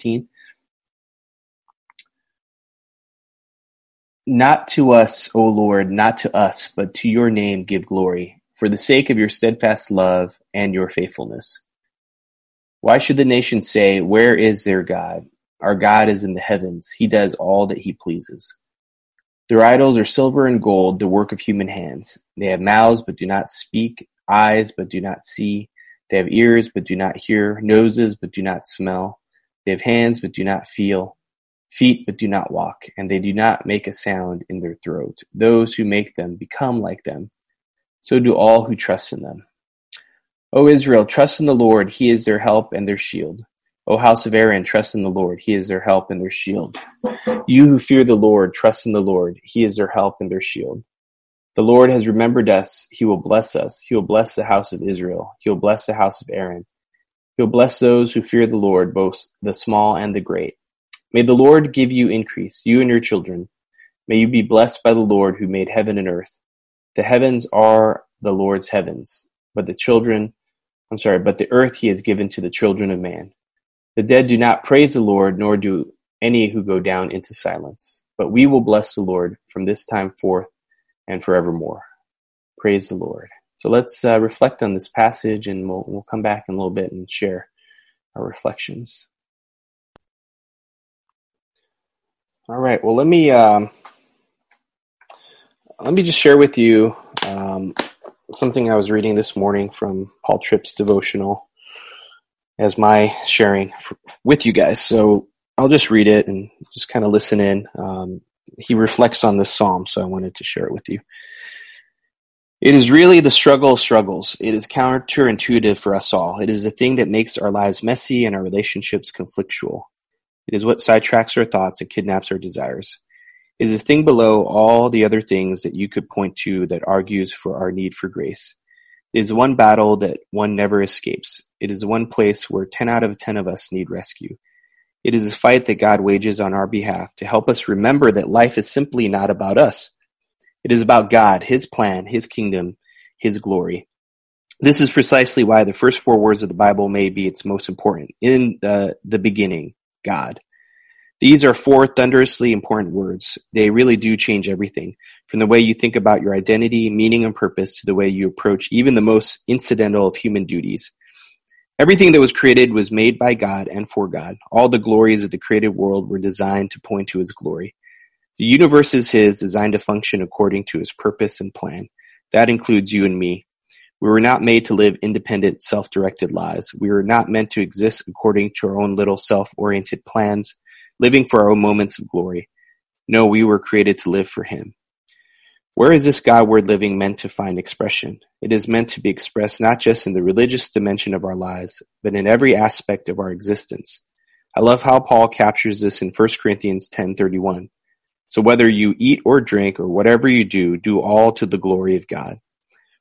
15. Not to us, O Lord, not to us, but to your name give glory, for the sake of your steadfast love and your faithfulness. Why should the nations say, Where is their God? Our God is in the heavens. He does all that he pleases. Their idols are silver and gold, the work of human hands. They have mouths, but do not speak, eyes, but do not see. They have ears, but do not hear, noses, but do not smell. They have hands, but do not feel feet but do not walk, and they do not make a sound in their throat. Those who make them become like them. So do all who trust in them. O Israel, trust in the Lord, he is their help and their shield. O house of Aaron, trust in the Lord, he is their help and their shield. You who fear the Lord, trust in the Lord, he is their help and their shield. The Lord has remembered us, he will bless us. He will bless the house of Israel, he will bless the house of Aaron. He will bless those who fear the Lord, both the small and the great. May the Lord give you increase, you and your children. May you be blessed by the Lord who made heaven and earth. The heavens are the Lord's heavens, but the children, I'm sorry, but the earth he has given to the children of man. The dead do not praise the Lord, nor do any who go down into silence. But we will bless the Lord from this time forth and forevermore. Praise the Lord. So let's uh, reflect on this passage and we'll, we'll come back in a little bit and share our reflections. All right. Well, let me um, let me just share with you um, something I was reading this morning from Paul Tripp's devotional as my sharing with you guys. So I'll just read it and just kind of listen in. Um, he reflects on this psalm, so I wanted to share it with you. It is really the struggle of struggles. It is counterintuitive for us all. It is the thing that makes our lives messy and our relationships conflictual. It is what sidetracks our thoughts and kidnaps our desires. It is the thing below all the other things that you could point to that argues for our need for grace. It is one battle that one never escapes. It is one place where 10 out of 10 of us need rescue. It is a fight that God wages on our behalf to help us remember that life is simply not about us. It is about God, His plan, His kingdom, His glory. This is precisely why the first four words of the Bible may be its most important. In the, the beginning, God. These are four thunderously important words. They really do change everything, from the way you think about your identity, meaning, and purpose to the way you approach even the most incidental of human duties. Everything that was created was made by God and for God. All the glories of the created world were designed to point to His glory. The universe is His, designed to function according to His purpose and plan. That includes you and me. We were not made to live independent, self-directed lives. We were not meant to exist according to our own little self-oriented plans, living for our own moments of glory. No, we were created to live for Him. Where is this Godward living meant to find expression? It is meant to be expressed not just in the religious dimension of our lives, but in every aspect of our existence. I love how Paul captures this in 1 Corinthians 10:31. So whether you eat or drink or whatever you do, do all to the glory of God.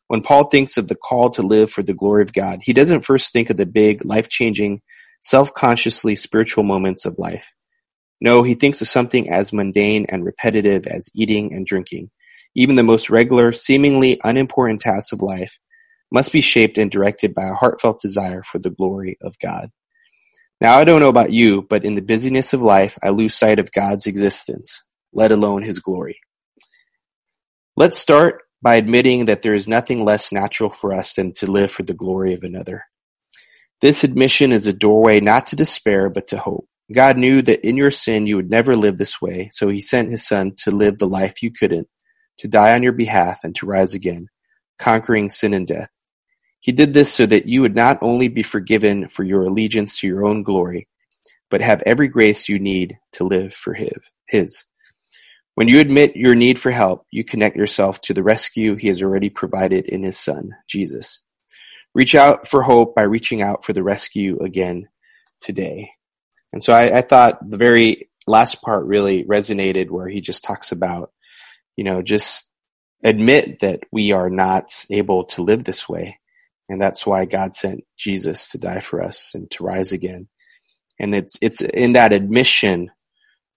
When Paul thinks of the call to live for the glory of God, he doesn't first think of the big, life-changing, self-consciously spiritual moments of life. No, he thinks of something as mundane and repetitive as eating and drinking. Even the most regular, seemingly unimportant tasks of life must be shaped and directed by a heartfelt desire for the glory of God. Now, I don't know about you, but in the busyness of life, I lose sight of God's existence, let alone his glory. Let's start by admitting that there is nothing less natural for us than to live for the glory of another. This admission is a doorway not to despair, but to hope. God knew that in your sin you would never live this way, so he sent his son to live the life you couldn't, to die on your behalf and to rise again, conquering sin and death. He did this so that you would not only be forgiven for your allegiance to your own glory, but have every grace you need to live for his. When you admit your need for help, you connect yourself to the rescue he has already provided in his son, Jesus. Reach out for hope by reaching out for the rescue again today. And so I, I thought the very last part really resonated where he just talks about, you know, just admit that we are not able to live this way. And that's why God sent Jesus to die for us and to rise again. And it's, it's in that admission,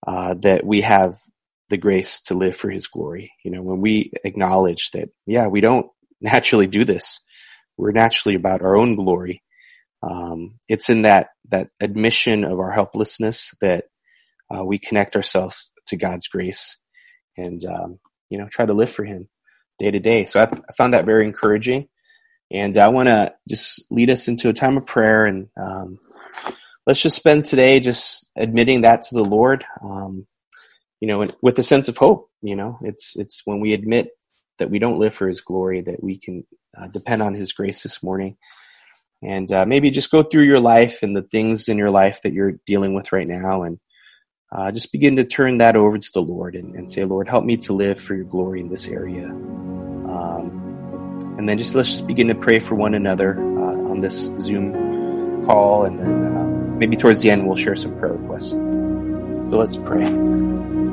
uh, that we have the grace to live for his glory. You know, when we acknowledge that, yeah, we don't naturally do this. We're naturally about our own glory. Um, it's in that that admission of our helplessness that uh, we connect ourselves to God's grace and um, you know try to live for Him day to day. So I, th- I found that very encouraging, and I want to just lead us into a time of prayer and um, let's just spend today just admitting that to the Lord. Um, you know, and with a sense of hope. You know, it's it's when we admit that we don't live for His glory that we can uh, depend on His grace this morning. And uh, maybe just go through your life and the things in your life that you're dealing with right now, and uh, just begin to turn that over to the Lord and, and, say, Lord, help me to live for your glory in this area. Um, and then just let's just begin to pray for one another uh, on this Zoom call. And then uh, maybe towards the end, we'll share some prayer requests. So let's pray.